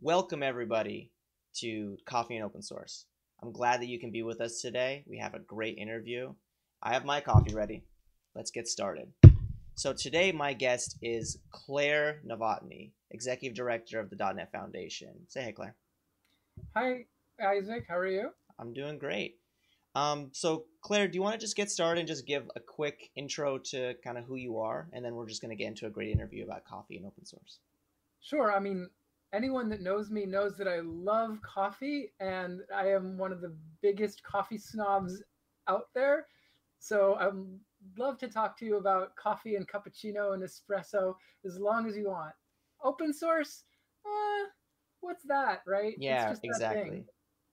Welcome, everybody, to Coffee and Open Source. I'm glad that you can be with us today. We have a great interview. I have my coffee ready. Let's get started. So, today, my guest is Claire Novotny, Executive Director of the .NET Foundation. Say hey, Claire. Hi, Isaac. How are you? I'm doing great. Um, so, Claire, do you want to just get started and just give a quick intro to kind of who you are? And then we're just going to get into a great interview about coffee and open source. Sure. I mean, anyone that knows me knows that I love coffee and I am one of the biggest coffee snobs out there. So I'd love to talk to you about coffee and cappuccino and espresso as long as you want. Open source, uh, what's that, right? Yeah, exactly.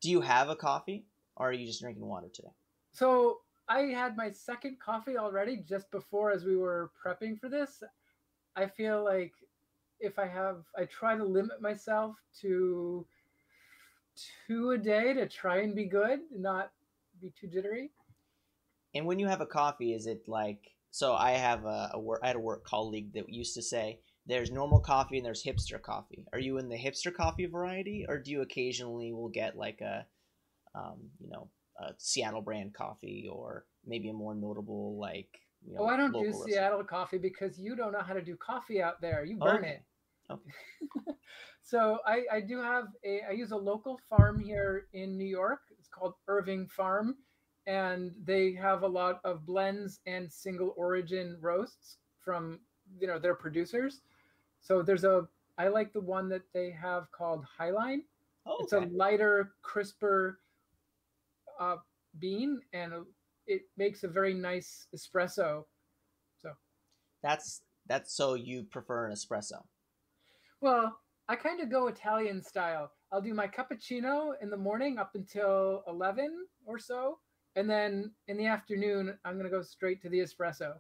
Do you have a coffee? or are you just drinking water today? So I had my second coffee already just before as we were prepping for this. I feel like if I have, I try to limit myself to two a day to try and be good, not be too jittery. And when you have a coffee, is it like so? I have a, a work, I had a work colleague that used to say there's normal coffee and there's hipster coffee. Are you in the hipster coffee variety, or do you occasionally will get like a um, you know, a Seattle brand coffee or maybe a more notable like. You know, oh, I don't do Seattle coffee because you don't know how to do coffee out there. You burn okay. it. Okay. so I, I do have a I use a local farm here in New York. It's called Irving Farm, and they have a lot of blends and single origin roasts from you know their producers. So there's a I like the one that they have called Highline. Oh, okay. It's a lighter, crisper uh, bean, and it makes a very nice espresso. So that's that's so you prefer an espresso. Well, I kind of go Italian style. I'll do my cappuccino in the morning up until 11 or so. And then in the afternoon, I'm going to go straight to the espresso.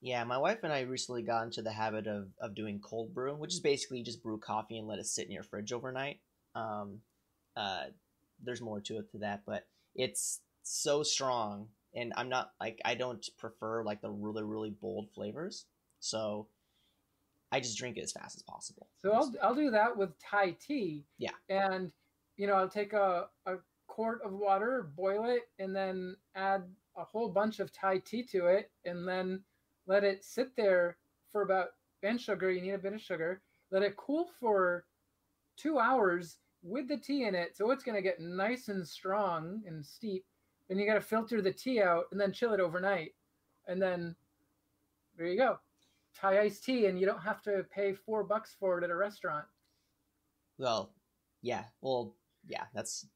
Yeah, my wife and I recently got into the habit of, of doing cold brew, which is basically just brew coffee and let it sit in your fridge overnight. Um, uh, there's more to it to that, but it's so strong and I'm not like I don't prefer like the really really bold flavors. So I just drink it as fast as possible. So I'll I'll do that with Thai tea. Yeah. And you know, I'll take a, a quart of water, boil it, and then add a whole bunch of Thai tea to it, and then let it sit there for about and sugar. You need a bit of sugar. Let it cool for two hours, with the tea in it, so it's going to get nice and strong and steep. And you got to filter the tea out and then chill it overnight. And then there you go. Thai iced tea, and you don't have to pay four bucks for it at a restaurant. Well, yeah. Well, yeah, that's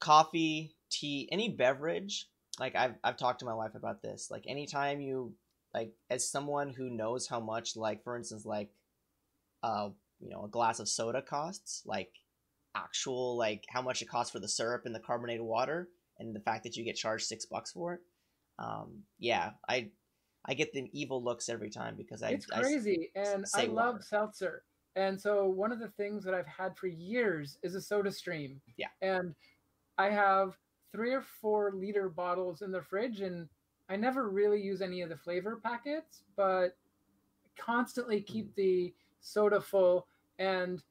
coffee, tea, any beverage. Like I've I've talked to my wife about this. Like anytime you like as someone who knows how much like for instance like uh you know a glass of soda costs, like actual like how much it costs for the syrup and the carbonated water and the fact that you get charged six bucks for it um, yeah i i get the evil looks every time because i it's crazy I, and i love water. seltzer and so one of the things that i've had for years is a soda stream yeah and i have three or four liter bottles in the fridge and i never really use any of the flavor packets but constantly keep mm-hmm. the soda full and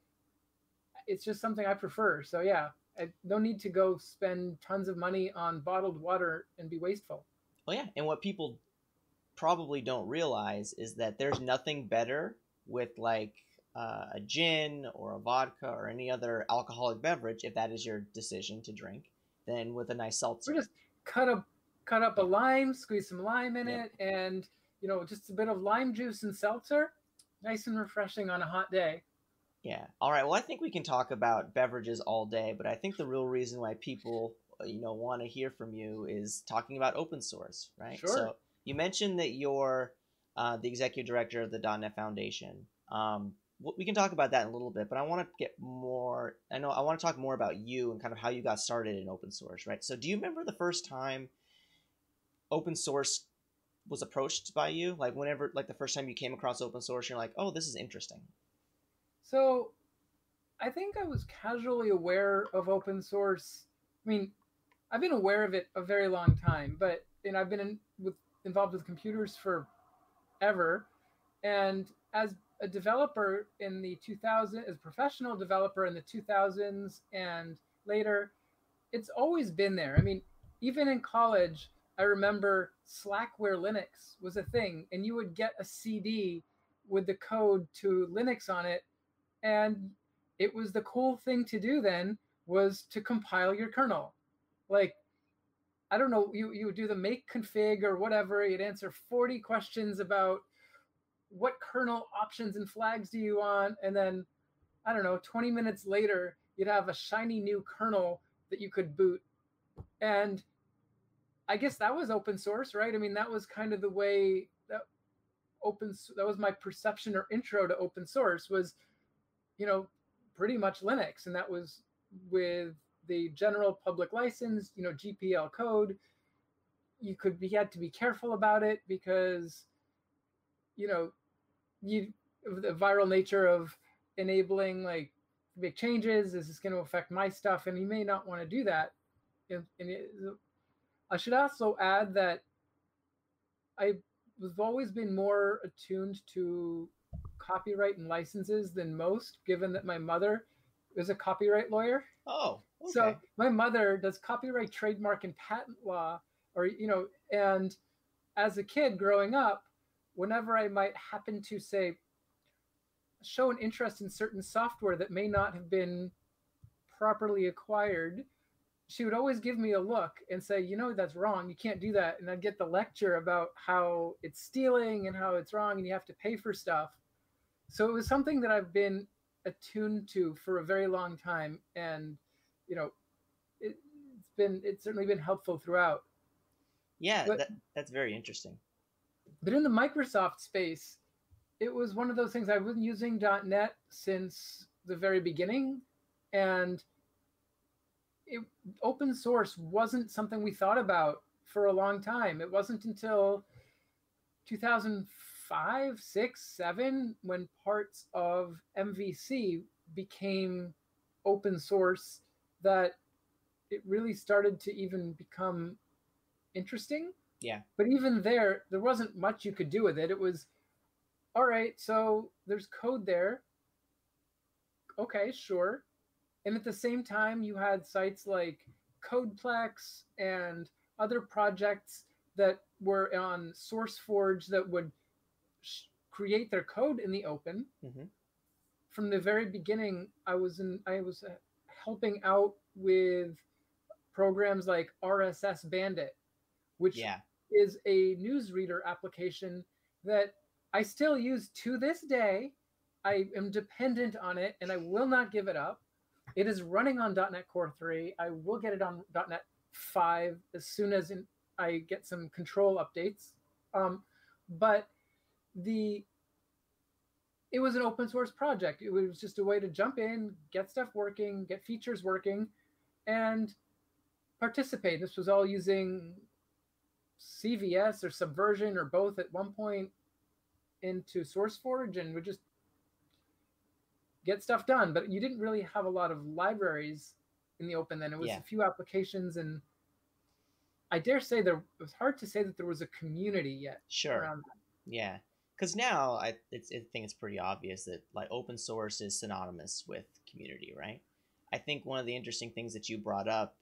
it's just something I prefer. So yeah, I don't need to go spend tons of money on bottled water and be wasteful. Well, yeah, and what people probably don't realize is that there's nothing better with like uh, a gin or a vodka or any other alcoholic beverage, if that is your decision to drink, than with a nice seltzer. Or just cut up cut up a lime, squeeze some lime in yep. it, and you know just a bit of lime juice and seltzer. Nice and refreshing on a hot day. Yeah. All right. Well, I think we can talk about beverages all day, but I think the real reason why people, uh, you know, want to hear from you is talking about open source, right? Sure. So you mentioned that you're uh, the executive director of the .NET Foundation. Um, we can talk about that in a little bit, but I want to get more. I know I want to talk more about you and kind of how you got started in open source, right? So, do you remember the first time open source was approached by you? Like, whenever, like the first time you came across open source, you're like, "Oh, this is interesting." So I think I was casually aware of open source. I mean, I've been aware of it a very long time, but and I've been involved with computers for ever. And as a developer in the 2000s, as a professional developer in the 2000s and later it's always been there. I mean even in college i remember slackware linux was a thing and you would get a cd with the code to linux on it. And it was the cool thing to do then was to compile your kernel. Like i don't know you you would do the make config or whatever you'd answer 40 questions about what kernel options and flags do you want? And then, I don't know, 20 minutes later, you'd have a shiny new kernel that you could boot. And I guess that was open source, right? I mean, that was kind of the way that open that was my perception or intro to open source was, you know, pretty much Linux, and that was with the general public license, you know, GPL code. You could be had to be careful about it because, you know, you the viral nature of enabling like big changes is this going to affect my stuff and you may not want to do that and, and it, i should also add that i have always been more attuned to copyright and licenses than most given that my mother is a copyright lawyer oh okay. so my mother does copyright trademark and patent law or you know and as a kid growing up whenever I might happen to say, show an interest in certain software that may not have been properly acquired, she would always give me a look and say, you know, that's wrong. You can't do that. And I'd get the lecture about how it's stealing and how it's wrong and you have to pay for stuff. So it was something that I've been attuned to for a very long time. And, you know, it, has been, it's certainly been helpful throughout. Yeah, but, that, that's very interesting. But in the Microsoft space, it was one of those things I've been using .NET since the very beginning, and it, open source wasn't something we thought about for a long time. It wasn't until 2005, six, seven, when parts of MVC became open source that it really started to even become interesting. Yeah. But even there, there wasn't much you could do with it. It was, all right, so there's code there. Okay, sure. And at the same time, you had sites like Codeplex and other projects that were on SourceForge that would create their code in the open. Mm-hmm. From the very beginning, I was in, I was uh, helping out with programs like RSS Bandit, which yeah is a newsreader application that I still use to this day. I am dependent on it and I will not give it up. It is running on .NET Core 3. I will get it on .NET 5 as soon as in, I get some control updates. Um, but the it was an open source project. It was just a way to jump in, get stuff working, get features working, and participate. This was all using CVS or Subversion or both at one point into SourceForge and would just get stuff done. But you didn't really have a lot of libraries in the open then. It was yeah. a few applications and I dare say there it was hard to say that there was a community yet. Sure. Yeah. Because now I, it's, I think it's pretty obvious that like open source is synonymous with community, right? I think one of the interesting things that you brought up.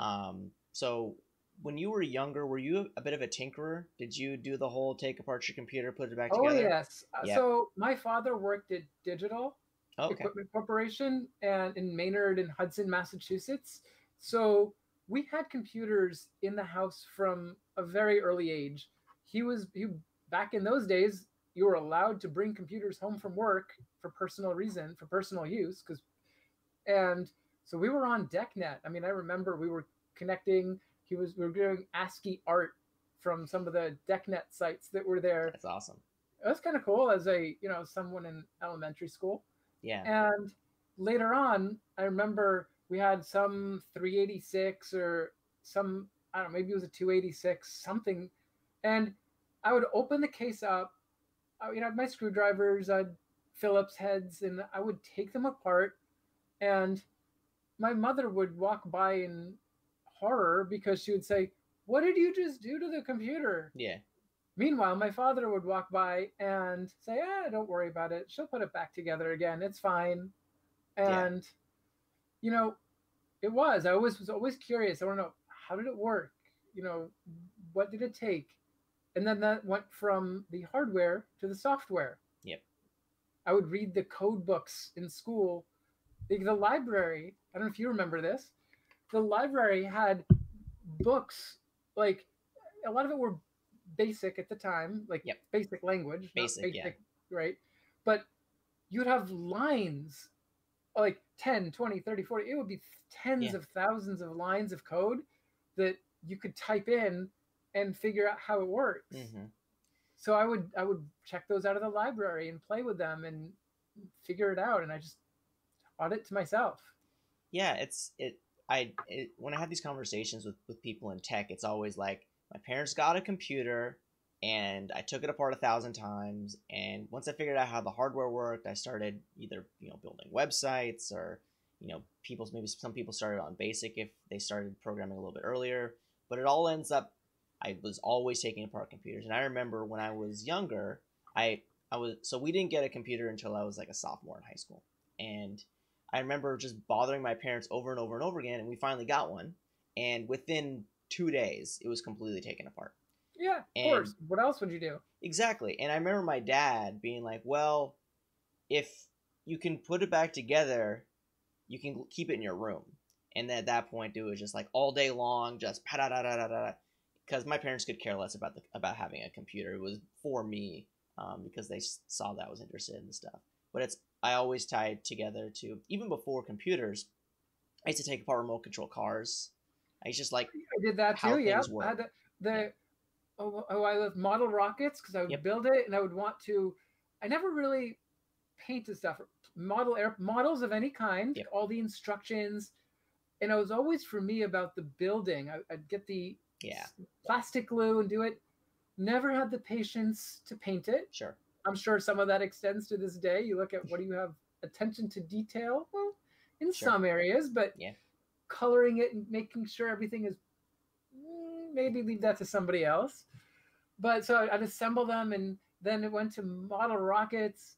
Um, so when you were younger, were you a bit of a tinkerer? Did you do the whole take apart your computer, put it back oh, together? Oh yes. Uh, yep. So my father worked at Digital okay. Equipment Corporation and in Maynard and Hudson, Massachusetts. So we had computers in the house from a very early age. He was he back in those days. You were allowed to bring computers home from work for personal reason, for personal use, because and so we were on DECnet. I mean, I remember we were connecting he was we were doing ASCII art from some of the DECnet sites that were there. That's awesome. It was kind of cool as a you know someone in elementary school. Yeah. And later on, I remember we had some 386 or some I don't know maybe it was a 286 something, and I would open the case up. I, you know, my screwdrivers, I'd Phillips heads, and I would take them apart, and my mother would walk by in horror because she would say, "What did you just do to the computer?" Yeah. Meanwhile, my father would walk by and say, "Ah, don't worry about it. She'll put it back together again. It's fine." And yeah. you know, it was. I always was always curious. I want to know how did it work? You know, what did it take? And then that went from the hardware to the software. Yep. I would read the code books in school. The, the library, I don't know if you remember this, the library had books like a lot of it were basic at the time, like yep. basic language, basic, basic yeah. right? But you'd have lines like 10, 20, 30, 40. It would be tens yeah. of thousands of lines of code that you could type in and figure out how it works. Mm-hmm. So I would I would check those out of the library and play with them and figure it out, and I just audit to myself. Yeah, it's it. I it, when I have these conversations with with people in tech, it's always like my parents got a computer and I took it apart a thousand times. And once I figured out how the hardware worked, I started either you know building websites or you know people maybe some people started on basic if they started programming a little bit earlier. But it all ends up I was always taking apart computers. And I remember when I was younger, I I was so we didn't get a computer until I was like a sophomore in high school. And I remember just bothering my parents over and over and over again and we finally got one. And within two days, it was completely taken apart. Yeah, of and, course. What else would you do? Exactly. And I remember my dad being like, "Well, if you can put it back together, you can keep it in your room." And at that point, it was just like all day long, just pa da da da da da. Because my parents could care less about the about having a computer. It was for me um, because they saw that I was interested in the stuff. But it's I always tied together to even before computers. I used to take apart remote control cars. I just like I did that too. Yeah, I had the, the yeah. oh, oh, I love model rockets because I would yep. build it and I would want to. I never really painted stuff. Model air models of any kind, yep. all the instructions, and it was always for me about the building. I, would get the yeah plastic glue and do it. Never had the patience to paint it. Sure. I'm sure some of that extends to this day. You look at what do you have attention to detail? Well, in sure. some areas, but yeah coloring it and making sure everything is mm, maybe leave that to somebody else. But so I'd assemble them and then it went to model rockets.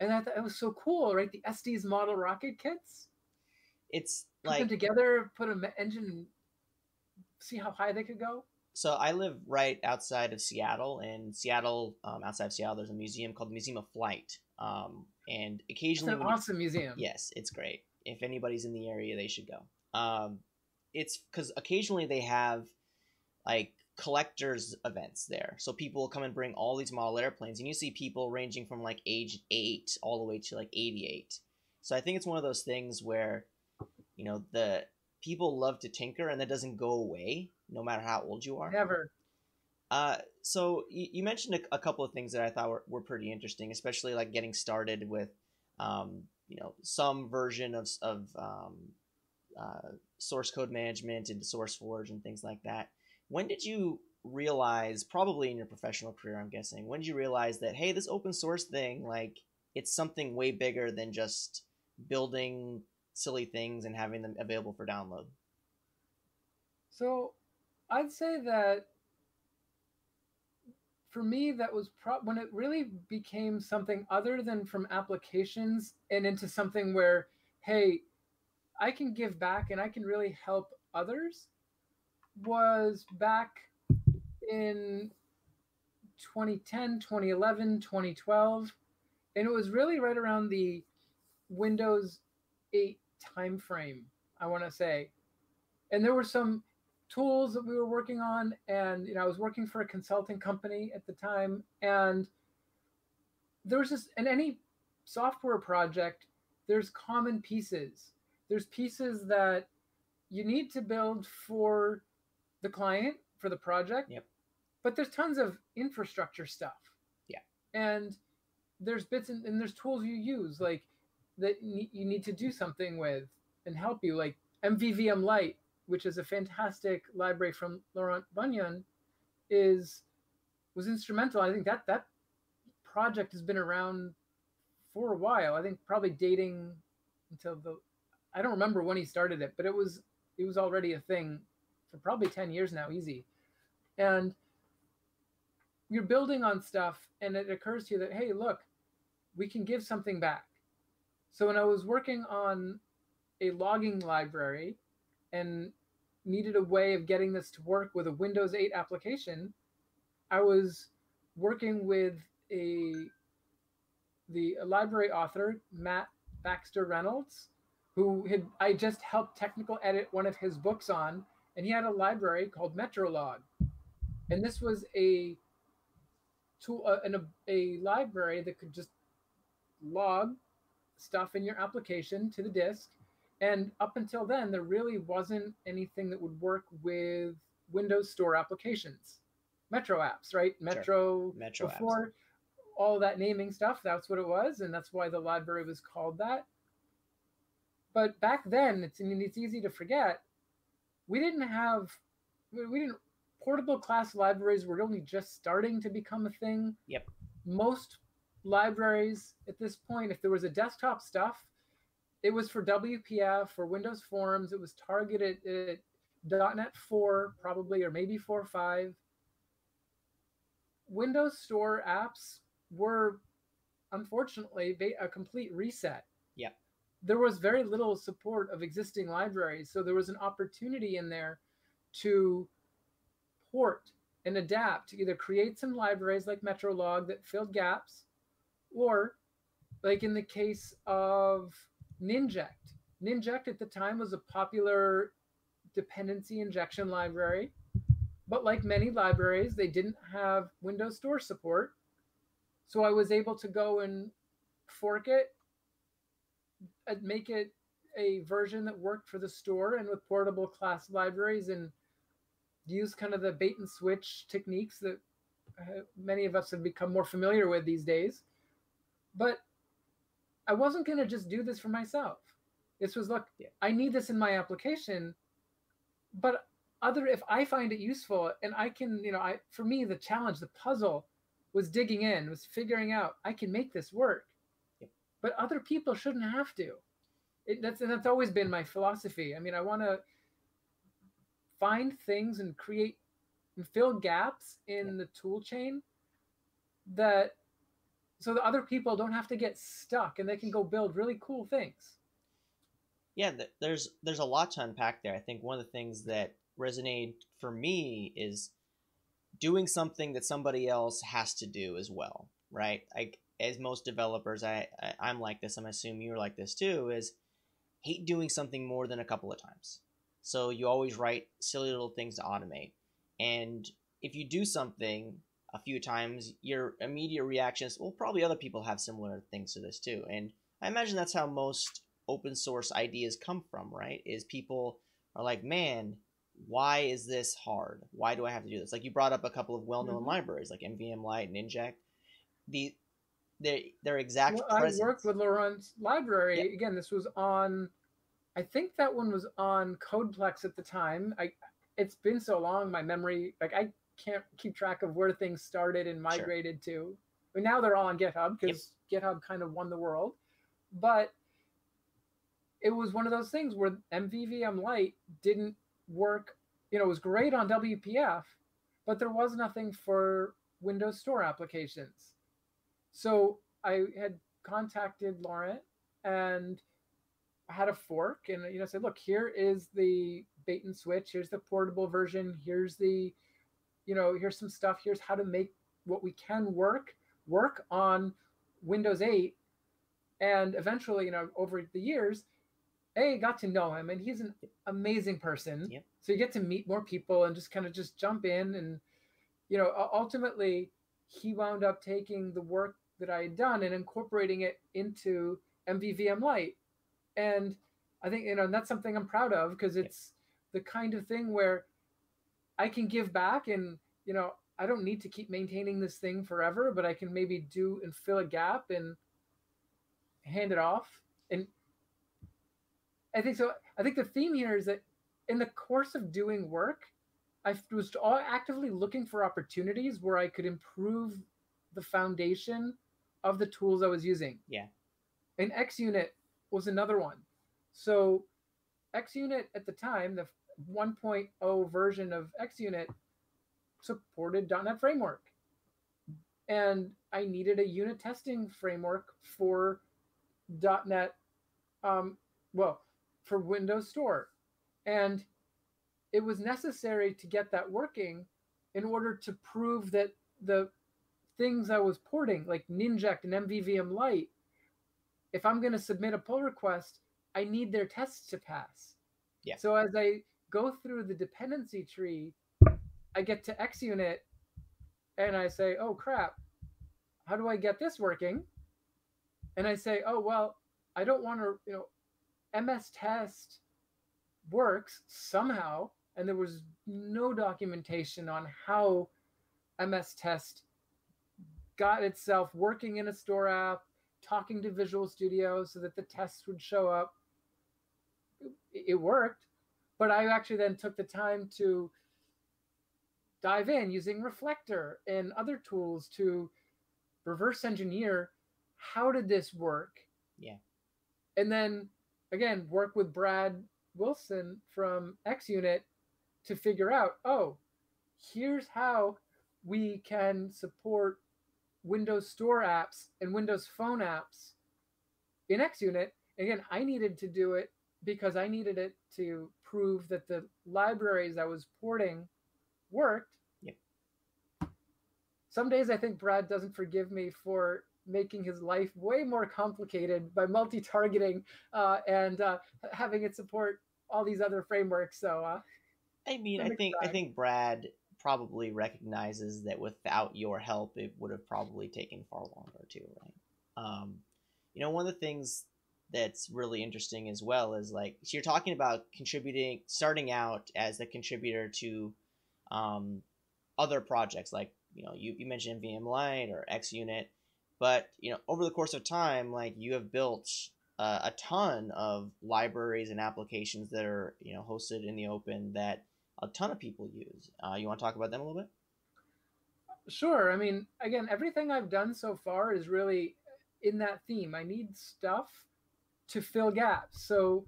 And I thought it was so cool, right? The Estes model rocket kits. It's put like them together, put an engine, see how high they could go. So I live right outside of Seattle, and Seattle, um, outside of Seattle, there's a museum called the Museum of Flight. Um, and occasionally, it's an awesome you, museum. Yes, it's great. If anybody's in the area, they should go. Um, it's because occasionally they have like collectors events there. So people will come and bring all these model airplanes, and you see people ranging from like age eight all the way to like 88. So I think it's one of those things where, you know, the people love to tinker, and that doesn't go away no matter how old you are. Never. Uh, so you, you mentioned a, a, couple of things that I thought were, were pretty interesting, especially like getting started with, um, you know, some version of of um, uh, source code management into SourceForge and things like that. When did you realize, probably in your professional career, I'm guessing, when did you realize that, hey, this open source thing, like, it's something way bigger than just building silly things and having them available for download? So I'd say that for me, that was pro- when it really became something other than from applications and into something where, hey, I can give back and I can really help others was back in 2010, 2011, 2012. And it was really right around the Windows 8 timeframe, I want to say. And there were some tools that we were working on and you know I was working for a consulting company at the time and there was just in any software project there's common pieces there's pieces that you need to build for the client for the project. Yep. But there's tons of infrastructure stuff. Yeah. And there's bits and, and there's tools you use like that you need to do something with and help you like MVVM Light, which is a fantastic library from Laurent Bugnion, is was instrumental. I think that that project has been around for a while. I think probably dating until the I don't remember when he started it, but it was it was already a thing for probably 10 years now, easy. And you're building on stuff and it occurs to you that hey look we can give something back so when i was working on a logging library and needed a way of getting this to work with a windows 8 application i was working with a the library author matt baxter reynolds who had i just helped technical edit one of his books on and he had a library called metrolog. And this was a to uh, a, a, a library that could just log stuff in your application to the disk. And up until then, there really wasn't anything that would work with Windows Store applications, Metro apps, right? Metro, sure. Metro before apps. all that naming stuff, that's what it was, and that's why the library was called that. But back then, it's I mean, it's easy to forget. We didn't have, we didn't portable class libraries were only just starting to become a thing. Yep. Most libraries at this point, if there was a desktop stuff, it was for WPF or Windows Forms. It was targeted at .NET 4 probably, or maybe 4.5. Windows Store apps were unfortunately a complete reset. Yeah. There was very little support of existing libraries, so there was an opportunity in there to port and adapt to either create some libraries like Metrolog that filled gaps, or like in the case of Ninject. Ninject at the time was a popular dependency injection library, but like many libraries, they didn't have Windows Store support. So I was able to go and fork it, uh, make it a version that worked for the store and with portable class libraries and use kind of the bait and switch techniques that uh, many of us have become more familiar with these days. But I wasn't going to just do this for myself. This was look, yeah. I need this in my application, but other if I find it useful and I can, you know, I for me the challenge, the puzzle was digging in, was figuring out I can make this work. Yeah. But other people shouldn't have to. It, that's and that's always been my philosophy. I mean, I want to find things and create and fill gaps in the tool chain that so that other people don't have to get stuck and they can go build really cool things. Yeah there's there's a lot to unpack there. I think one of the things that resonated for me is doing something that somebody else has to do as well right? Like as most developers I, I i'm like this i'm assuming you're like this too is hate doing something more than a couple of times. So you always write silly little things to automate. And if you do something a few times, your immediate reaction is, well, probably other people have similar things to this too. And I imagine that's how most open source ideas come from, right? Is people are like, man, why is this hard? Why do I have to do this? Like you brought up a couple of well-known mm-hmm. libraries like MVVM Light and Ninject. The their their exact. Well, I worked with Laurent's library. Again, this was on I think that one was on Codeplex at the time. I it's been so long, my memory like I can't keep track of where things started and migrated sure. to. But now they're all on GitHub because yep. GitHub kind of won the world. But it was one of those things where MVVM Light didn't work. You know, it was great on WPF, but there was nothing for Windows Store applications. So I had contacted Laurent and I had a fork and you know said, look, here is the bait and switch. Here's the portable version. Here's the, you know, here's some stuff. Here's how to make what we can work work on Windows 8. And eventually, you know, over the years, a got to know him, and he's an amazing person. Yep. So you get to meet more people and just kind of just jump in, and you know, ultimately, he wound up taking the work that I had done and incorporating it into MVVM Light and I think you know and that's something I'm proud of because it's the kind of thing where I can give back and you know I don't need to keep maintaining this thing forever, but I can maybe do and fill a gap and hand it off. And I think so. I think the theme here is that in the course of doing work, I was actively looking for opportunities where I could improve the foundation of the tools I was using. Yeah. In XUnit, was another one. So XUnit at the time, the 1.0 version of XUnit supported .NET Framework. and I needed a unit testing framework for .NET, um, well, for Windows Store, and it was necessary to get that working in order to prove that the things I was porting, like Ninject and MVVM Light, if I'm going to submit a pull request, I need their tests to pass. Yeah. So as I go through the dependency tree, I get to XUnit and I say, oh crap, how do I get this working? And I say, oh, well, I don't want to, you know, MS test works somehow. And there was no documentation on how MS test got itself working in a store app, talking to Visual Studio so that the tests would show up. It worked, but I actually then took the time to dive in using Reflector and other tools to reverse engineer how did this work? Yeah. And then again, work with Brad Wilson from XUnit to figure out, oh, here's how we can support Windows Store apps and Windows Phone apps in XUnit. Again, I needed to do it because I needed it to prove that the libraries I was porting worked. Yeah. Some days I think Brad doesn't forgive me for making his life way more complicated by multi-targeting uh, and uh, having it support all these other frameworks. So, uh, I mean, I think I think Brad probably recognizes that without your help, it would have probably taken far longer too, right? Um, you know, one of the things that's really interesting as well is like so you're talking about contributing, starting out as a contributor to um, other projects, like you know, you, you mentioned VM Light or X Unit, but you know, over the course of time, like you have built uh, a ton of libraries and applications that are you know hosted in the open that a ton of people use. Uh, you want to talk about them a little bit? Sure. I mean, again, everything I've done so far is really in that theme. I need stuff to fill gaps. So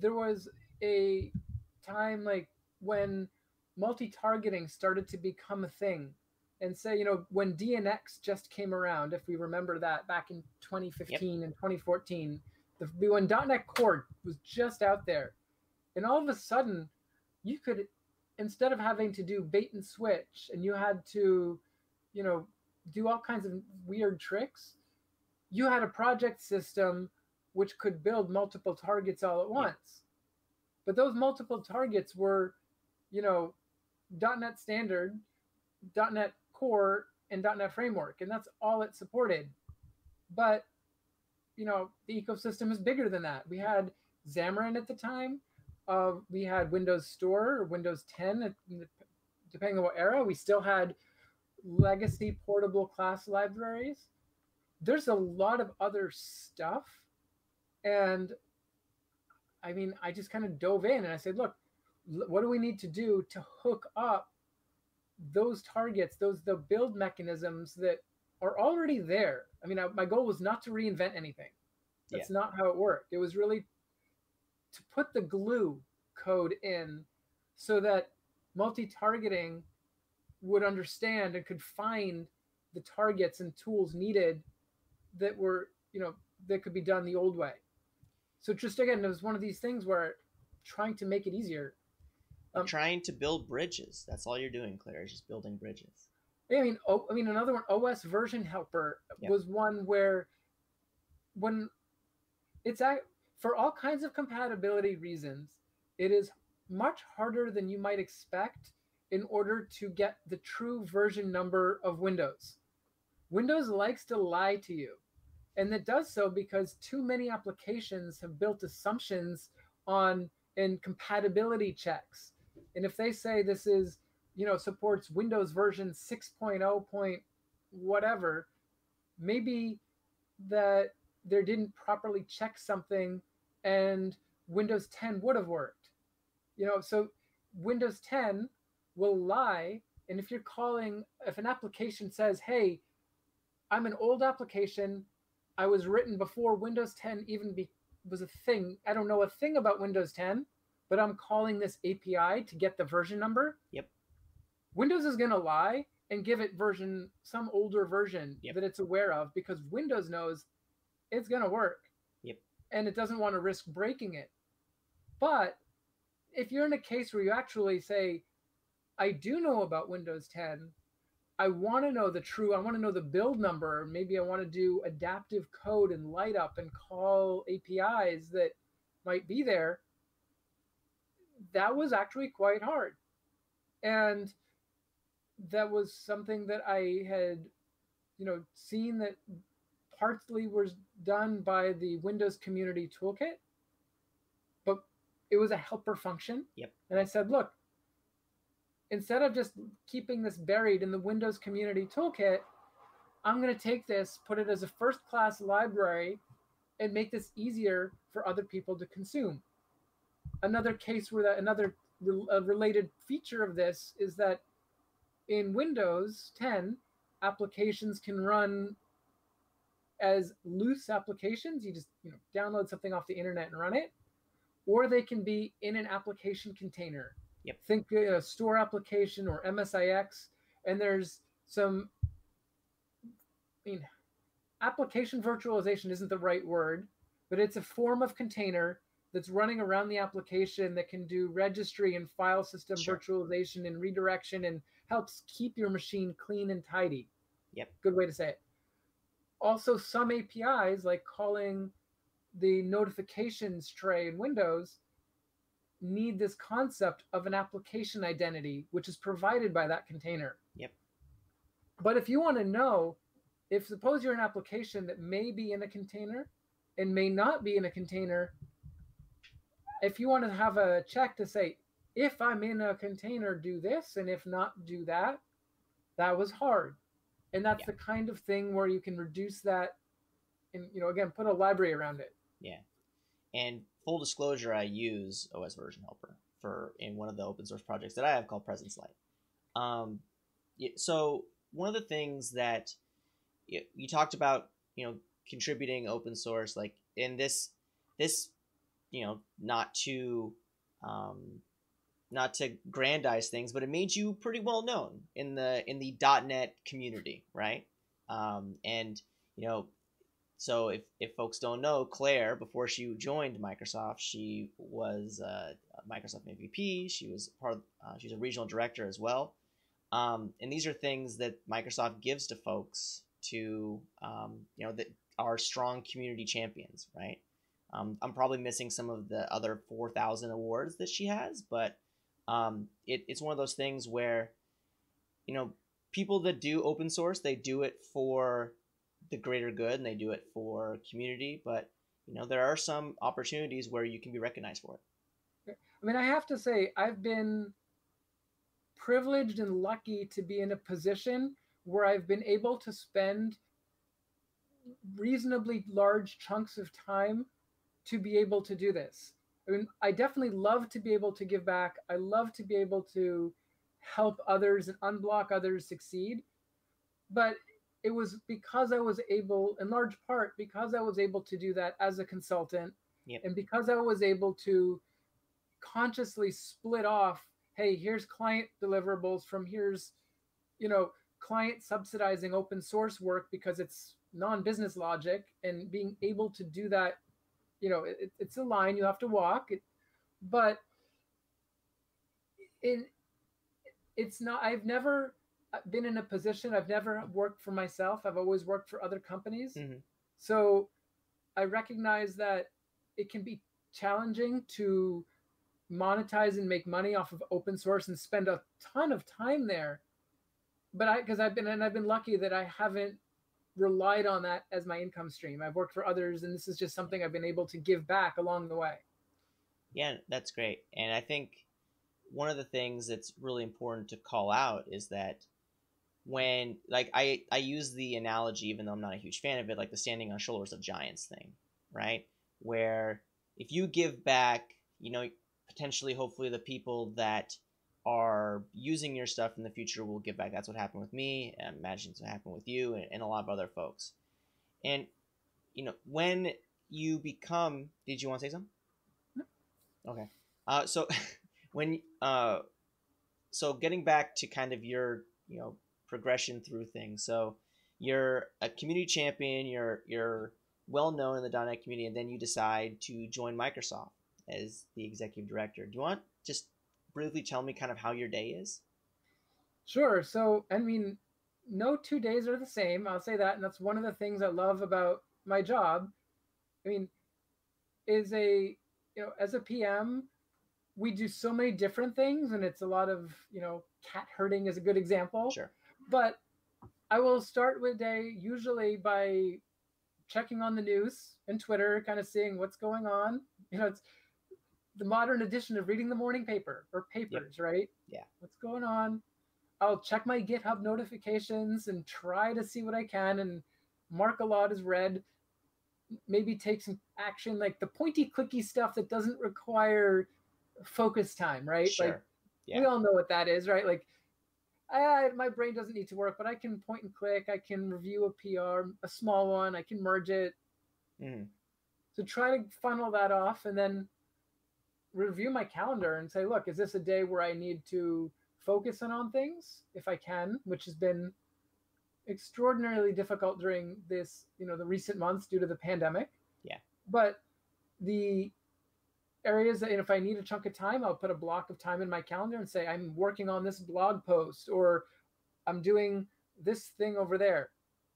there was a time like when multi-targeting started to become a thing and say you know when dnx just came around if we remember that back in 2015 yep. and 2014 the, when .NET Core was just out there and all of a sudden you could instead of having to do bait and switch and you had to you know do all kinds of weird tricks you had a project system which could build multiple targets all at once but those multiple targets were you know .NET standard .NET core and .NET framework and that's all it supported but you know the ecosystem is bigger than that we had xamarin at the time uh, we had Windows Store or Windows 10, depending on what era. We still had legacy portable class libraries. There's a lot of other stuff. And I mean, I just kind of dove in and I said, look, what do we need to do to hook up those targets, those the build mechanisms that are already there? I mean, I, my goal was not to reinvent anything. That's yeah. not how it worked. It was really to put the glue code in so that multi-targeting would understand and could find the targets and tools needed that were you know that could be done the old way so just again it was one of these things where trying to make it easier um, trying to build bridges that's all you're doing claire is just building bridges i mean oh, i mean another one os version helper yep. was one where when it's for all kinds of compatibility reasons, it is much harder than you might expect in order to get the true version number of Windows. Windows likes to lie to you. And it does so because too many applications have built assumptions on in compatibility checks. And if they say this is, you know, supports Windows version 6.0 point whatever, maybe that they didn't properly check something and Windows 10 would have worked. You know, so Windows 10 will lie. And if you're calling, if an application says, hey, I'm an old application, I was written before Windows 10 even be, was a thing. I don't know a thing about Windows 10, but I'm calling this API to get the version number. Yep. Windows is going to lie and give it version some older version Yep. that it's aware of because Windows knows it's going to work. Yep. And it doesn't want to risk breaking it. But if you're in a case where you actually say, I do know about Windows 10, I want to know the true, I want to know the build number. Maybe I want to do adaptive code and light up and call APIs that might be there. That was actually quite hard. And that was something that I had, you know, seen that partly was done by the Windows Community Toolkit, but it was a helper function. Yep. And I said, look, instead of just keeping this buried in the Windows Community Toolkit, I'm going to take this, put it as a first class library, and make this easier for other people to consume. Another case where that, another re- related feature of this is that in Windows 10, applications can run as loose applications. You just you know, download something off the internet and run it, or they can be in an application container. Yep. Think a store application or MSIX, and there's some. I mean, application virtualization isn't the right word, but it's a form of container that's running around the application that can do registry and file system Sure. virtualization and redirection and helps keep your machine clean and tidy. Yep. Good way to say it. Also, some APIs, like calling the notifications tray in Windows, need this concept of an application identity, which is provided by that container. Yep. But if you want to know, if suppose you're an application that may be in a container and may not be in a container, if you want to have a check to say, if I'm in a container, do this, and if not, do that, that was hard. And that's Yeah. the kind of thing where you can reduce that and, you know, again, put a library around it. Yeah. And full disclosure, I use OS Version Helper for in one of the open source projects that I have called Presence Light. Um, so one of the things that you, you talked about, you know, contributing open source, like in this, this, you know, not to, um, not to grandize things, but it made you pretty well known in the in the .NET community, right? Um, and you know, so if, if folks don't know, Claire, before she joined Microsoft, she was uh, a Microsoft MVP. She was part of, uh, she's a regional director as well. Um, and these are things that Microsoft gives to folks to, um, you know, that are strong community champions, right? Um, I'm probably missing some of the other 4,000 awards that she has, but um, it, it's one of those things where, you know, people that do open source, they do it for the greater good and they do it for community but you know there are some opportunities where you can be recognized for it I mean, I have to say, I've been privileged and lucky to be in a position where I've been able to spend reasonably large chunks of time to be able to do this. I mean, I definitely love to be able to give back. I love to be able to help others and unblock others succeed. But it was because I was able, in large part, because I was able to do that as a consultant, Yep. and because I was able to consciously split off, hey, here's client deliverables from here's, you know, client subsidizing open source work because it's non-business logic, and being able to do that, you know, it, it's a line you have to walk, it, but in it's not. I've never been in a position. I've never worked for myself. I've always worked for other companies. Mhm. So I recognize that it can be challenging to monetize and make money off of open source and spend a ton of time there. But I, because I've been, and I've been lucky that I haven't relied on that as my income stream. I've worked for others, and this is just something I've been able to give back along the way. yeah that's great and i think one of the things that's really important to call out is that when like i i use the analogy even though i'm not a huge fan of it like the standing on shoulders of giants thing right? Where if you give back you know potentially hopefully the people that are using your stuff in the future will give back. That's what happened with me. I imagine it's what happened with you and, and a lot of other folks. And you know when you become did you want to say something? Okay. Uh, so when uh, so getting back to kind of your you know progression through things. So you're a community champion, you're you're well known in the .NET community, and then you decide to join Microsoft as the executive director. Do you want just briefly tell me kind of how your day is? Sure. So I mean, no two days are the same. I'll say that, and that's one of the things I love about my job. I mean, is a you know as a PM, we do so many different things, and it's a lot of you know cat herding is a good example. Sure. But I will start with day usually by checking on the news and Twitter, kind of seeing what's going on. You know, it's the modern edition of reading the morning paper or papers, yep. right? Yeah. What's going on? I'll check my GitHub notifications and try to see what I can and mark a lot as read. Maybe take some action, like the pointy clicky stuff that doesn't require focus time, right? Sure. Like yeah. we all know what that is, right? Like I, my brain doesn't need to work, but I can point and click. I can review a PR, a small one. I can merge it. Mm. So try to funnel that off and then review my calendar and say, look, is this a day where I need to focus in on things if I can, which has been extraordinarily difficult during this, you know, the recent months due to the pandemic. Yeah. But the areas that if I need a chunk of time, I'll put a block of time in my calendar and say, I'm working on this blog post or I'm doing this thing over there.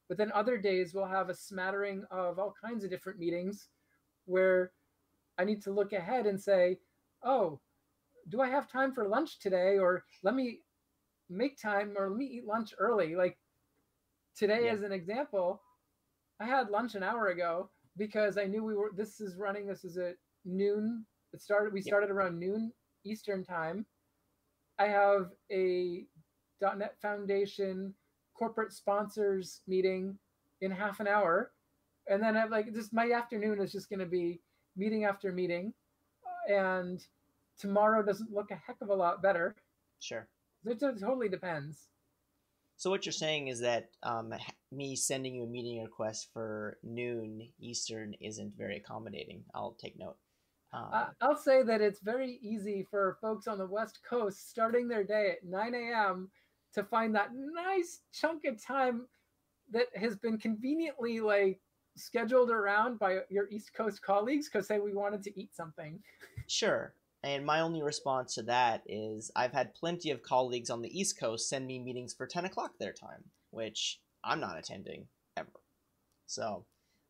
But then other days we'll have a smattering of all kinds of different meetings where I need to look ahead and say, oh, do I have time for lunch today? Or let me make time or let me eat lunch early. Like today, yeah. as an example, I had lunch an hour ago because I knew we were, this is running, this is at noon it started. We started around noon Eastern time. I have a .NET Foundation corporate sponsors meeting in half an hour, and then I'm like, just my afternoon is just going to be meeting after meeting, and tomorrow doesn't look a heck of a lot better. Sure. It, it totally depends. So what you're saying is that um, me sending you a meeting request for noon Eastern isn't very accommodating. I'll take note. Um, I'll say that it's very easy for folks on the West Coast starting their day at 9 a.m. to find that nice chunk of time that has been conveniently like scheduled around by your East Coast colleagues because say we wanted to eat something. Sure. And my only response to that is I've had plenty of colleagues on the East Coast send me meetings for 10 o'clock their time, which I'm not attending ever. So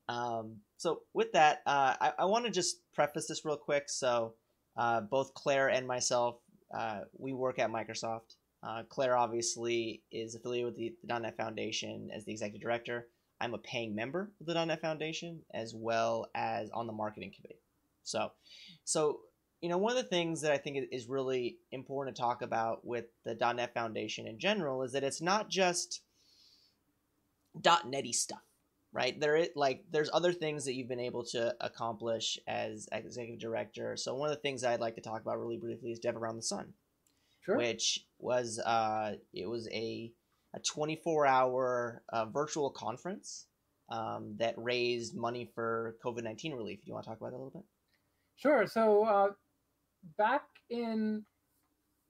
um, so with that, uh, I, I want to just preface this real quick. So uh, both Claire and myself, uh, we work at Microsoft. Uh, Claire obviously is affiliated with the, the .NET Foundation as the executive director. I'm a paying member of the .NET Foundation as well as on the marketing committee. So, so you know, one of the things that I think is really important to talk about with the .NET Foundation in general is that it's not just .NETy stuff right? There is like there's other things that you've been able to accomplish as executive director. So one of the things i'd like to talk about really briefly is dev around the sun sure. which was uh it was a a 24 hour uh, virtual conference um, that raised money for covid-19 relief. Do you want to talk about that a little bit? Sure. So uh, back in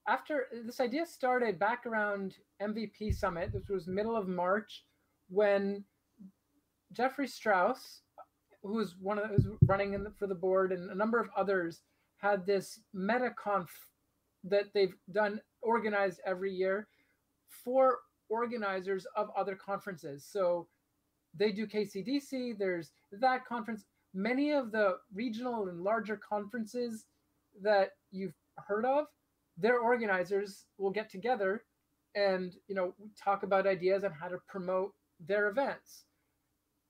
after this idea started back around mvp summit this was middle of march when Jeffrey Strauss, who's one of who's running the, for the board, and a number of others had this MetaConf that they've done organized every year for organizers of other conferences. So they do KCDC. There's that conference. Many of the regional and larger conferences that you've heard of, their organizers will get together and you know talk about ideas on how to promote their events.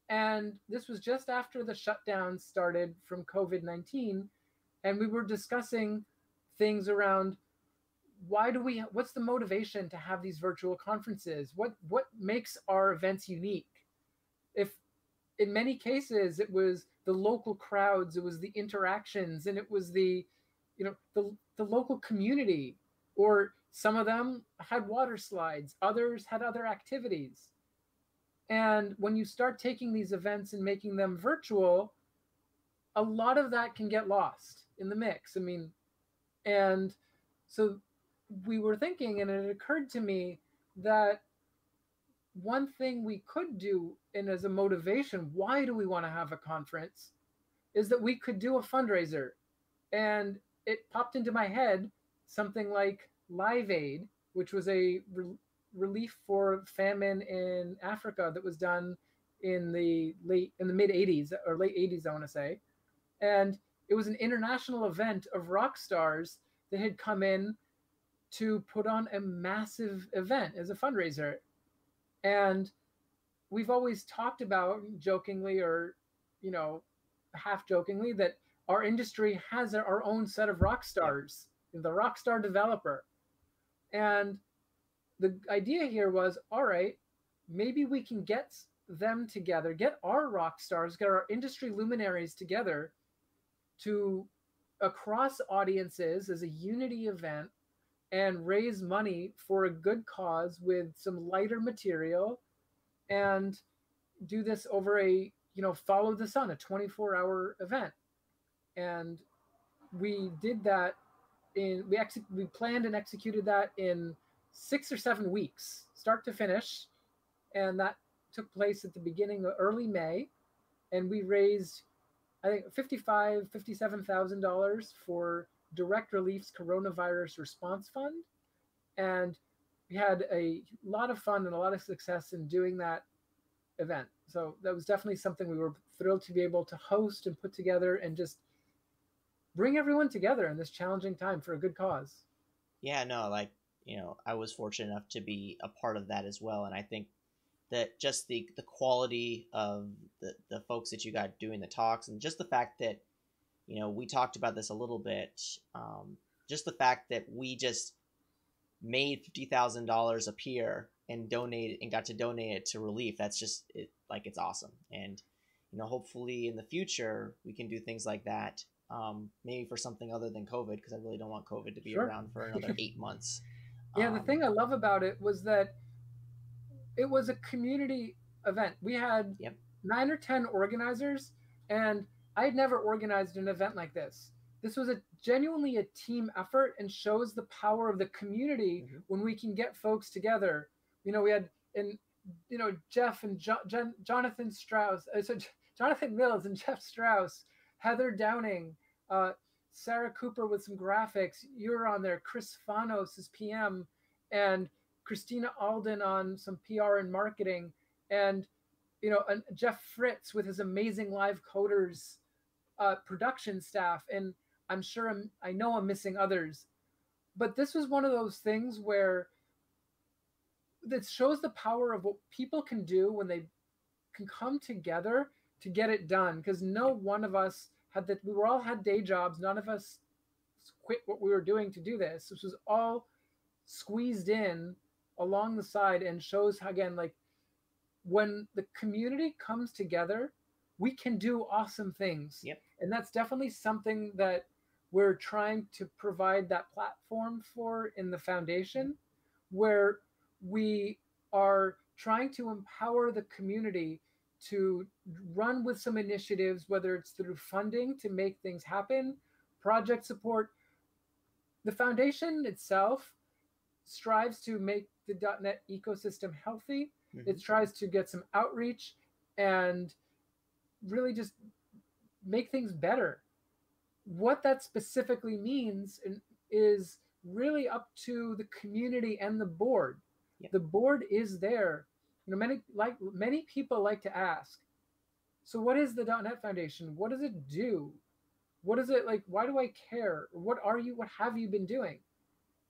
And this was just after the shutdown started from COVID 19. And we were discussing things around why do we what's the motivation to have these virtual conferences what what makes our events unique if in many cases it was the local crowds it was the interactions and it was the you know the the local community or some of them had water slides others had other activities and when you start taking these events and making them virtual, a lot of that can get lost in the mix. I mean, and so we were thinking, and it occurred to me that one thing we could do, and as a motivation, why do we want to have a conference, is that we could do a fundraiser. And it popped into my head something like Live Aid, which was a relief for famine in Africa that was done in the late in the mid 80s or late 80s I want to say and it was an international event of rock stars that had come in to put on a massive event as a fundraiser. And we've always talked about jokingly or, you know, half jokingly that our industry has our own set of rock stars, the rock star developer. And the idea here was all right, maybe we can get them together, get our rock stars, get our industry luminaries together to across audiences as a unity event and raise money for a good cause with some lighter material and do this over a you know follow the sun a 24 hour event. And we did that in we ex- we planned and executed that in six or seven weeks start to finish and that took place at the beginning of early may and we raised i think 55 57000 dollars for Direct Relief's Coronavirus Response Fund. And we had a lot of fun and a lot of success in doing that event. So that was definitely something we were thrilled to be able to host and put together and just bring everyone together in this challenging time for a good cause. Yeah, no, like, you know, I was fortunate enough to be a part of that as well. And I think that just the the quality of the, the folks that you got doing the talks and just the fact that you know, we talked about this a little bit. Um, just the fact that we just made fifty thousand dollars appear and donate and got to donate it to relief. That's just it, like it's awesome. And you know, hopefully in the future we can do things like that. Um, maybe for something other than COVID, because I really don't want COVID to be sure. around for another eight months. Yeah, um, the thing I love about it was that it was a community event. We had yep. nine or ten organizers, and I had never organized an event like this. This was a genuinely a team effort and shows the power of the community mm-hmm. when we can get folks together. You know, we had and you know Jeff and jo- Jon- Jonathan Strauss, uh, so Jonathan Mills and Jeff Strauss, Heather Downing, uh, Sarah Cooper with some graphics. You're on there. Chris Fanos is PM, and Christina Alden on some PR and marketing, and you know, and Jeff Fritz with his amazing live coders uh, production staff, and I'm sure I'm, I know I'm missing others, but this was one of those things where that shows the power of what people can do when they can come together to get it done. Because no one of us had that we were all had day jobs. None of us quit what we were doing to do this. This was all squeezed in along the side and shows again like when the community comes together we can do awesome things. Yep. And that's definitely something that we're trying to provide that platform for in the foundation where we are trying to empower the community to run with some initiatives whether it's through funding to make things happen project support the foundation itself strives to make the .NET ecosystem healthy mm-hmm. it tries to get some outreach and really just make things better. What that specifically means is really up to the community and the board. Yep. The board is there. You know, many like many people like to ask, so what is the .NET Foundation? What does it do? What is it like? Why do I care? What are you? What have you been doing?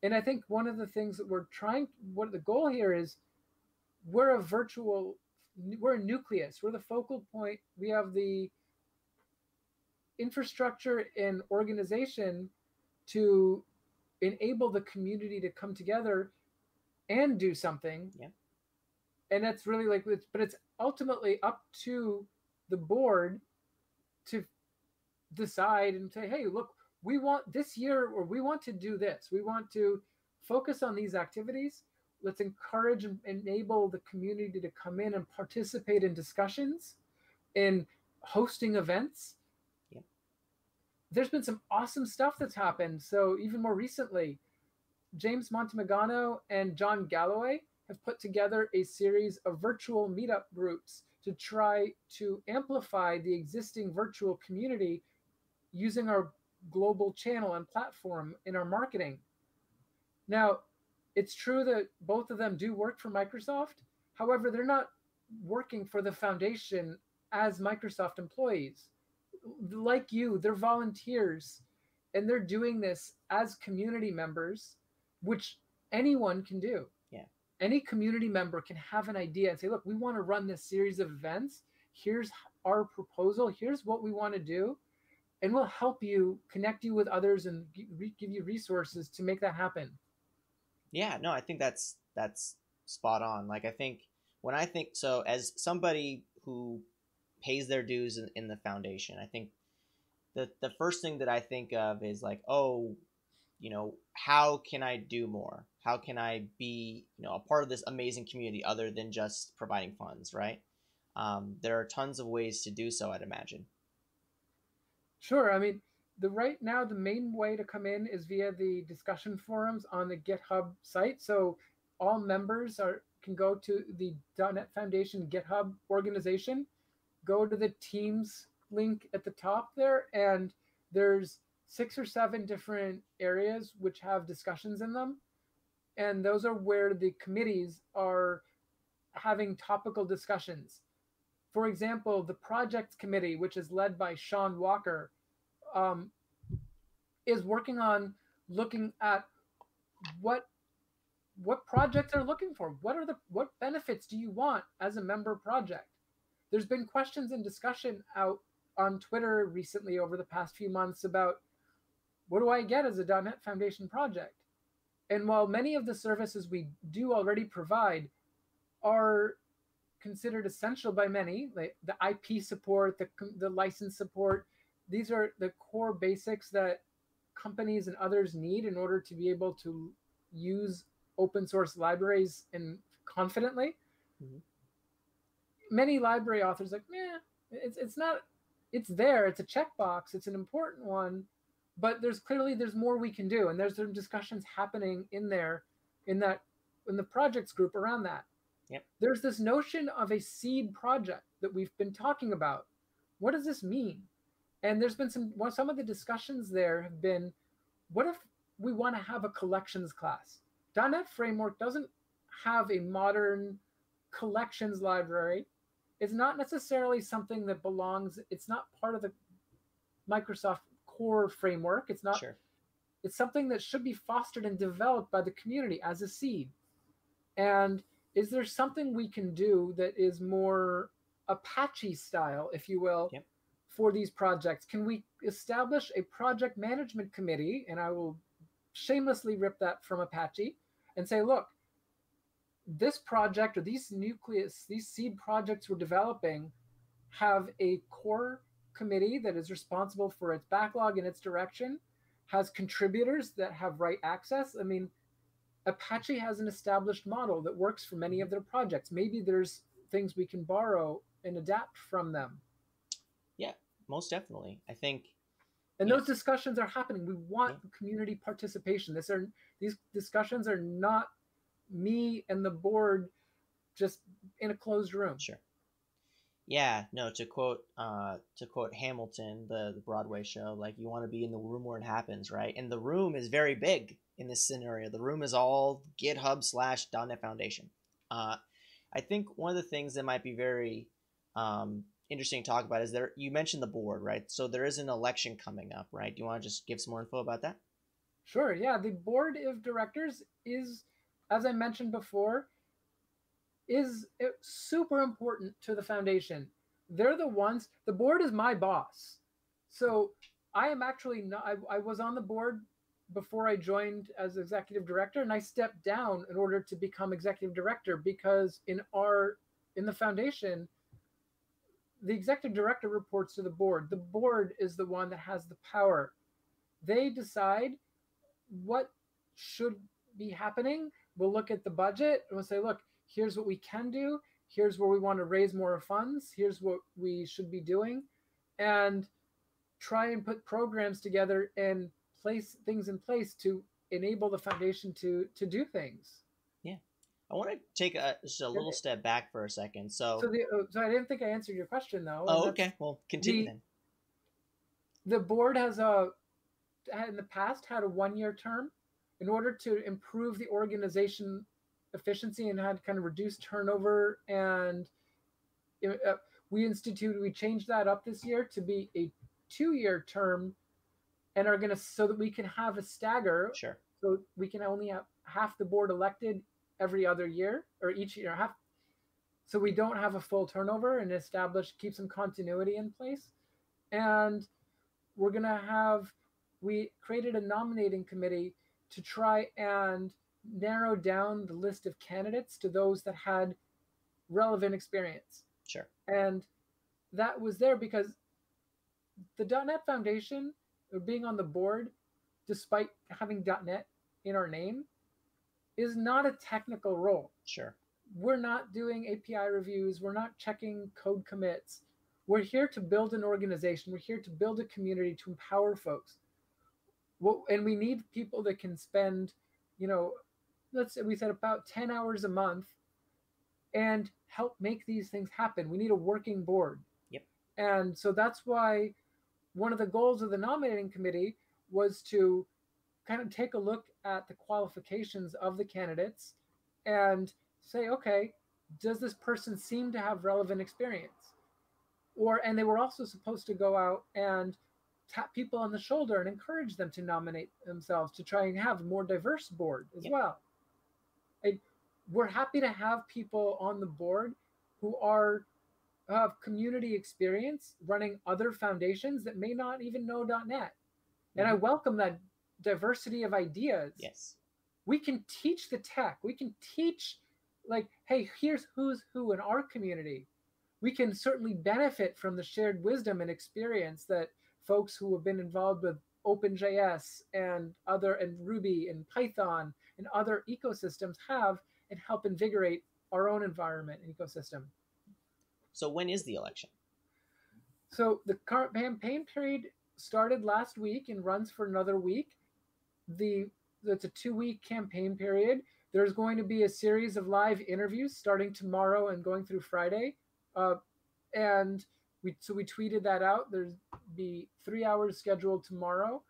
And I think one of the things that we're trying, what the goal here is, we're a virtual we're a nucleus we're the focal point we have the infrastructure and organization to enable the community to come together and do something yeah and that's really like it's but it's ultimately up to the board to decide and say hey look we want this year or we want to do this. We want to focus on these activities. Let's encourage and enable the community to come in and participate in discussions in hosting events. Yeah. there's been some awesome stuff that's happened. So even more recently james montemagno and jon galloway have put together a series of virtual meetup groups to try to amplify the existing virtual community using our global channel and platform in our marketing. Now, it's true that both of them do work for Microsoft. However, they're not working for the foundation as Microsoft employees. Like you, they're volunteers and they're doing this as community members, which anyone can do. Any community member can have an idea and say, look, we want to run this series of events. Here's our proposal. Here's what we want to do. And we'll help you connect you with others and give you resources to make that happen. Yeah, no, I think that's that's spot on. Like I think when I think so as somebody who pays their dues in, in the foundation, I think the the first thing that I think of is like, oh, you know, how can I do more? How can I be, you know, a part of this amazing community other than just providing funds, right? Um, there are tons of ways to do so, I'd imagine. Sure. I mean, the right now the main way to come in is via the discussion forums on the GitHub site. So all members are can go to the .NET Foundation GitHub organization, go to the Teams link at the top there, and there's six or seven different areas which have discussions in them. And those are where the committees are having topical discussions. For example, the projects committee, which is led by Sean Walker, um, is working on looking at what what projects are looking for. What are the what benefits do you want as a member project? There's been questions and discussion out on Twitter recently over the past few months about what do I get as a .NET Foundation project? And while many of the services we do already provide are considered essential by many, like the IP support, the, the license support, these are the core basics that companies and others need in order to be able to use open source libraries and confidently. Mm-hmm. Many library authors like, yeah, it's it's not it's there, it's a checkbox, it's an important one, but there's clearly there's more we can do. And there's some discussions happening in there in that in the projects group around that. Yep. There's this notion of a seed project that we've been talking about. What does this mean? And there's been some well, some of the discussions there have been what if we want to have a collections class? .NET Framework doesn't have a modern collections library. It's not necessarily something that belongs, it's not part of the Microsoft core framework. It's not, sure. it's something that should be fostered and developed by the community as a seed. And is there something we can do that is more Apache style, if you will, yep. for these projects? Can we establish a project management committee? And I will shamelessly rip that from Apache and say, look, this project or these nucleus, these seed projects we're developing have a core committee that is responsible for its backlog and its direction, has contributors that have right access. I mean, Apache has an established model that works for many of their projects. Maybe there's things we can borrow and adapt from them. Yeah, most definitely. I think and those discussions are happening. We want yeah. community participation. This are these discussions are not me and the board just in a closed room. Sure. Yeah, no. To quote, uh, to quote Hamilton, the the Broadway show, like you want to be in the room where it happens, right? And the room is very big in this scenario. The room is all GitHub slash .NET Foundation. Uh, I think one of the things that might be very um, interesting to talk about is there you mentioned the board right so there is an election coming up right do you want to just give some more info about that sure yeah the board of directors is as i mentioned before is eh, super important to the foundation they're the ones the board is my boss so i am actually not I, I was on the board before i joined as executive director and i stepped down in order to become executive director because in our in the foundation the executive director reports to the board. The board is the one that has the power. They decide what should be happening. We'll look at the budget and we'll say, look, here's what we can do. Here's where we want to raise more funds. Here's what we should be doing. And try and put programs together and place things in place to enable the foundation to to do things. Yeah. I want to take a just a little step back for a second. So, so, the, uh, so I didn't think I answered your question though. Oh, okay. Well, continue the, then. The board has a in the past had a one year term in order to improve the organization efficiency and had kind of reduced turnover and uh, we instituted we changed that up this year to be a two year term and are going to so that we can have a stagger. Sure. So we can only have half the board elected every other year or each year half. So we don't have a full turnover and establish keep some continuity in place. And we're going to have we created a nominating committee to try and narrow down the list of candidates to those that had relevant experience sure and that was there because the .NET Foundation being on the board despite having .NET in our name is not a technical role. Sure. We're not doing API reviews, we're not checking code commits. We're here to build an organization, we're here to build a community to empower folks. Well, and we need people that can spend, you know, let's say we said about 10 hours a month and help make these things happen. We need a working board. Yep. And so that's why one of the goals of the nominating committee was to kind of take a look at the qualifications of the candidates and say, okay, does this person seem to have relevant experience? Or, and they were also supposed to go out and tap people on the shoulder and encourage them to nominate themselves to try and have a more diverse board as well. We're happy to have people on the board who are have community experience running other foundations that may not even know .NET. Mm-hmm. And I mm-hmm. welcome that diversity of ideas. Yes. We can teach the tech. We can teach like, hey, here's who's who in our community. We can certainly benefit from the shared wisdom and experience that folks who have been involved with OpenJS and other and Ruby and Python and other ecosystems have and help invigorate our own environment and ecosystem. So when is the election? So the current campaign period started last week and runs for another week. The it's a two week campaign period. There's going to be a series of live interviews starting tomorrow and going through Friday. Uh, and we so we tweeted that out. There's be three hours scheduled tomorrow,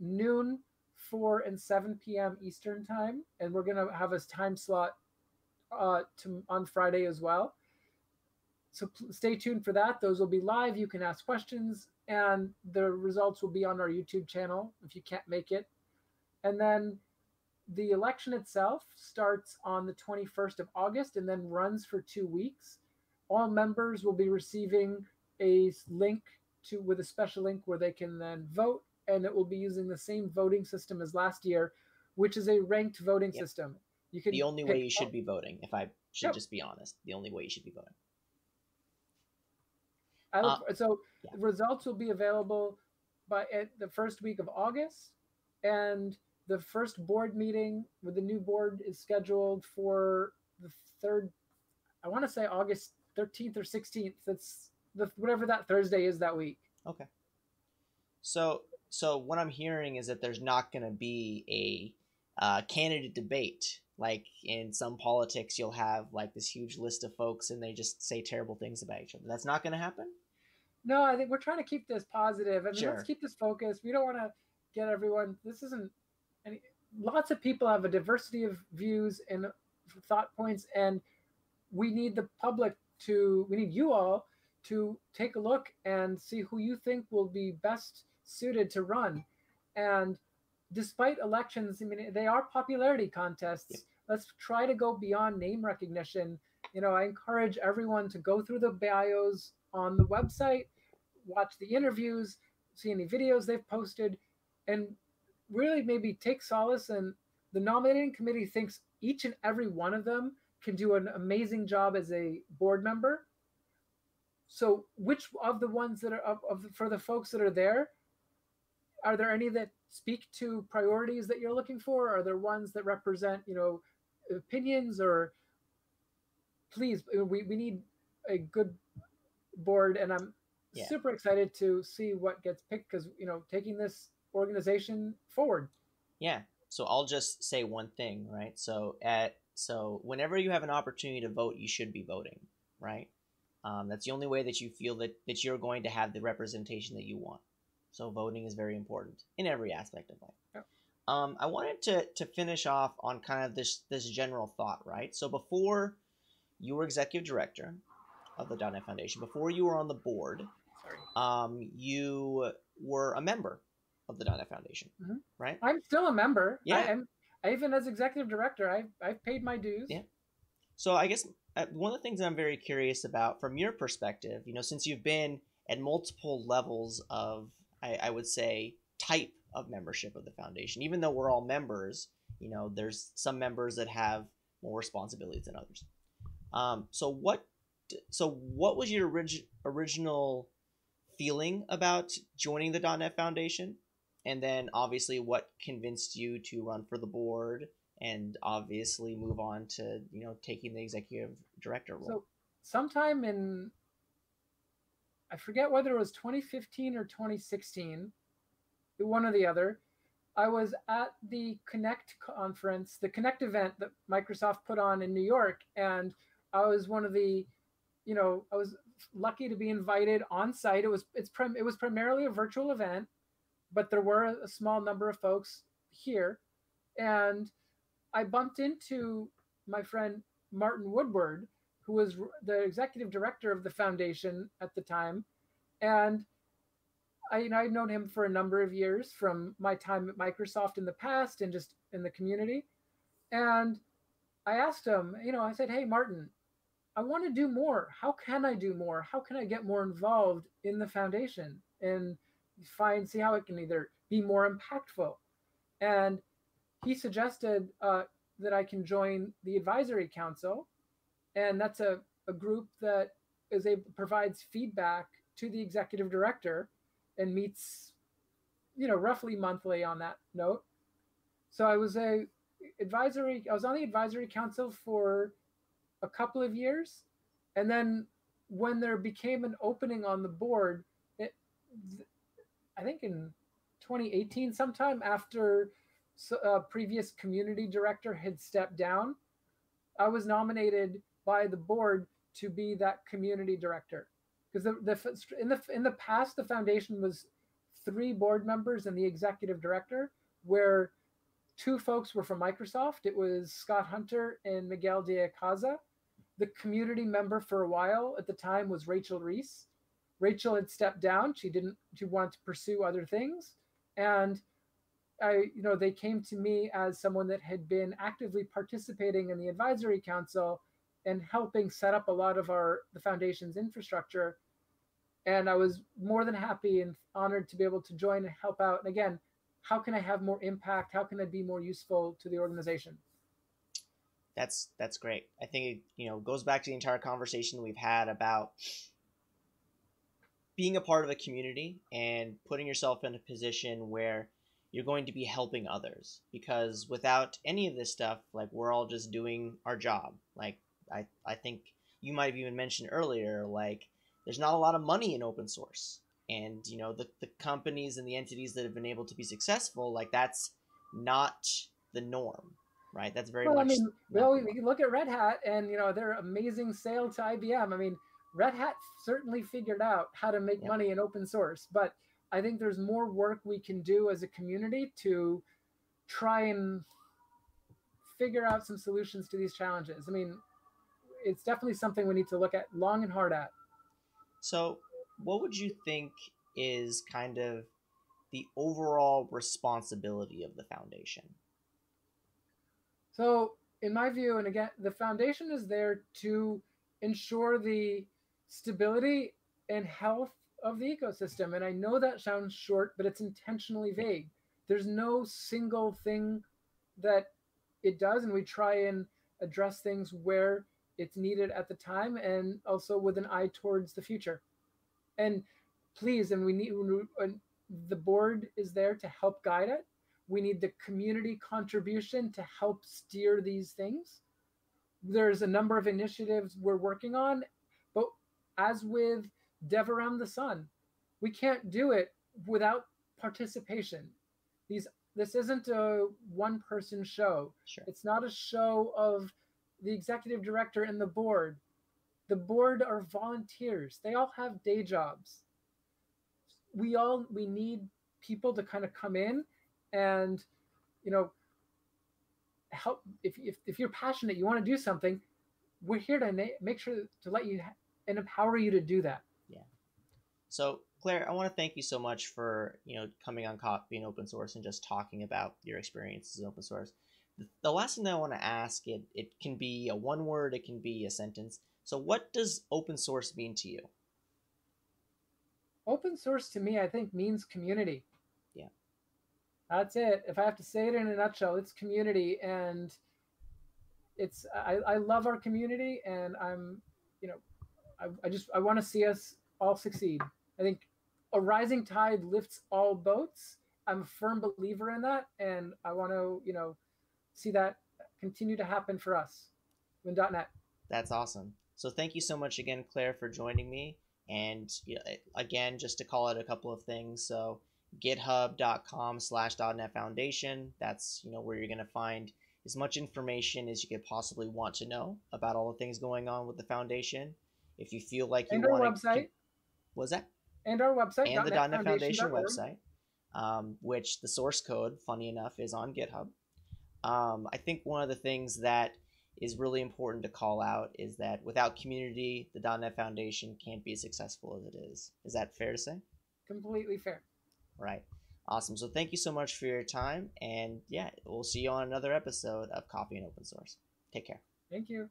noon, four and seven p.m. Eastern time, and we're gonna have a time slot uh, to, on Friday as well so stay tuned for that. Those will be live. You can ask questions, and the results will be on our YouTube channel if you can't make it. And then the election itself starts on the 21st of August and then runs for two weeks. All members will be receiving a link to with a special link where they can then vote, and it will be using the same voting system as last year, which is a ranked voting yep. system. You can the only way you should be voting, if I should yep. just be honest, the only way you should be voting. I look, uh, so yeah. results will be available by the first week of August, and the first board meeting with the new board is scheduled for the third. I want to say August 13th or 16th. That's the whatever that Thursday is that week. Okay. So so what I'm hearing is that there's not going to be a uh, candidate debate. Like in some politics you'll have like this huge list of folks and they just say terrible things about each other. That's not going to happen? No i think we're trying to keep this positive. I mean sure. let's keep this focused. We don't want to get everyone this isn't any lots of people have a diversity of views and thought points and we need the public to we need you all to take a look and see who you think will be best suited to run and despite elections i mean they are popularity contests yep let's try to go beyond name recognition. You know, I encourage everyone to go through the bios on the website, watch the interviews, see any videos they've posted, and really maybe take solace and the nominating committee thinks each and every one of them can do an amazing job as a board member. So, which of the ones that are of, of for the folks that are there, are there any that speak to priorities that you're looking for? Are there ones that represent, you know, opinions or please we, we need a good board and i'm yeah. super excited to see what gets picked because you know taking this organization forward yeah so i'll just say one thing right so at So whenever you have an opportunity to vote, you should be voting, right? Um, that's the only way that you feel that, that you're going to have the representation that you want. So voting is very important in every aspect of life. Yep. Um, I wanted to, to finish off on kind of this this general thought, right? So before you were executive director of the .NET Foundation, before you were on the board, um, you were a member of the .NET Foundation, mm-hmm. right? I'm still a member. Yeah. I, am, I, even as executive director, I've, I've paid my dues. Yeah. So I guess uh, one of the things I'm very curious about from your perspective, you know, since you've been at multiple levels of, I, I would say, type of membership of the foundation, even though we're all members, you know, there's some members that have more responsibilities than others. Um, so what, so what was your orig- original feeling about joining the .NET Foundation? And then obviously what convinced you to run for the board and obviously move on to you know taking the executive director role. So sometime in I forget whether it was 2015 or 2016, one or the other. I was at the Connect conference, the Connect event that Microsoft put on in New York, and I was one of the, you know, I was lucky to be invited on site. It was it's prim, it was primarily a virtual event, but there were a small number of folks here, and I bumped into my friend Martin Woodward, who was the executive director of the foundation at the time, and I you know I'd known him for a number of years from my time at Microsoft in the past and just in the community, and I asked him, you know, I said, "Hey, Martin, I want to do more. How can I do more? How can I get more involved in the foundation and find see how it can either be more impactful?" And he suggested uh, that I can join the advisory council, and that's a, a group that is a provides feedback to the executive director and meets, you know, roughly monthly on that note. So I was a advisory. I was on the advisory council for a couple of years, and then when there became an opening on the board, it, I think in 2018, sometime after a uh, previous community director had stepped down, I was nominated by the board to be that community director. Because the, the in the in the past, the foundation was three board members and the executive director, where two folks were from Microsoft. It was Scott Hunter and Miguel de Icaza. The community member for a while at the time was Rachel Reese. Rachel had stepped down. She didn't. She wanted to pursue other things, and I, you know, they came to me as someone that had been actively participating in the advisory council and helping set up a lot of our the foundation's infrastructure. And I was more than happy and honored to be able to join and help out. And again, how can I have more impact? How can I be more useful to the organization? That's that's great. I think it you know goes back to the entire conversation we've had about being a part of a community and putting yourself in a position where you're going to be helping others because without any of this stuff like we're all just doing our job like i i think you might have even mentioned earlier like there's not a lot of money in open source and you know the, the companies and the entities that have been able to be successful like that's not the norm right that's very well, much i mean well we look at red hat and you know their amazing sale to ibm i mean red hat certainly figured out how to make yep. money in open source but I think there's more work we can do as a community to try and figure out some solutions to these challenges. I mean, it's definitely something we need to look at long and hard at. So, what would you think is kind of the overall responsibility of the foundation? So, in my view, and again, the foundation is there to ensure the stability and health of the ecosystem. And I know that sounds short, but it's intentionally vague. There's no single thing that it does, and we try and address things where it's needed at the time and also with an eye towards the future. And please, and we need the board is there to help guide it. We need the community contribution to help steer these things. There's a number of initiatives we're working on, but as with Dev Around the Sun. We can't do it without participation. These this isn't a one person show. Sure. It's not a show of the executive director and the board. The board are volunteers. They all have day jobs. We all we need people to kind of come in and you know help if if, if you're passionate you want to do something we're here to na- make sure to let you and empower you to do that yeah so claire i want to thank you so much for you know coming on coffee and open source and just talking about your experiences in open source the last thing that I want to ask it it can be a one word, it can be a sentence. So what does open source mean to you? Open source to me, I think, means community. Yeah. That's it. If I have to say it in a nutshell, it's community, and it's I, I love our community, and I'm, you know, I, I just I want to see us all succeed. I think a rising tide lifts all boats. I'm a firm believer in that, and I want to, you know, see that continue to happen for us in .NET. That's awesome. So thank you so much again, Claire, for joining me. And you know, again, just to call out a couple of things. So github.com slash .NET Foundation. That's you know where you're going to find as much information as you could possibly want to know about all the things going on with the foundation. If you feel like you and want our website. was that? And our website. And the .NET Foundation, Foundation website, um, which the source code, funny enough, is on GitHub. Um, I think one of the things that is really important to call out is that without community, the .NET Foundation can't be as successful as it is. Is that fair to say? Completely fair. Right. Awesome. So thank you so much for your time. And yeah, we'll see you on another episode of Coffee and Open Source. Take care. Thank you.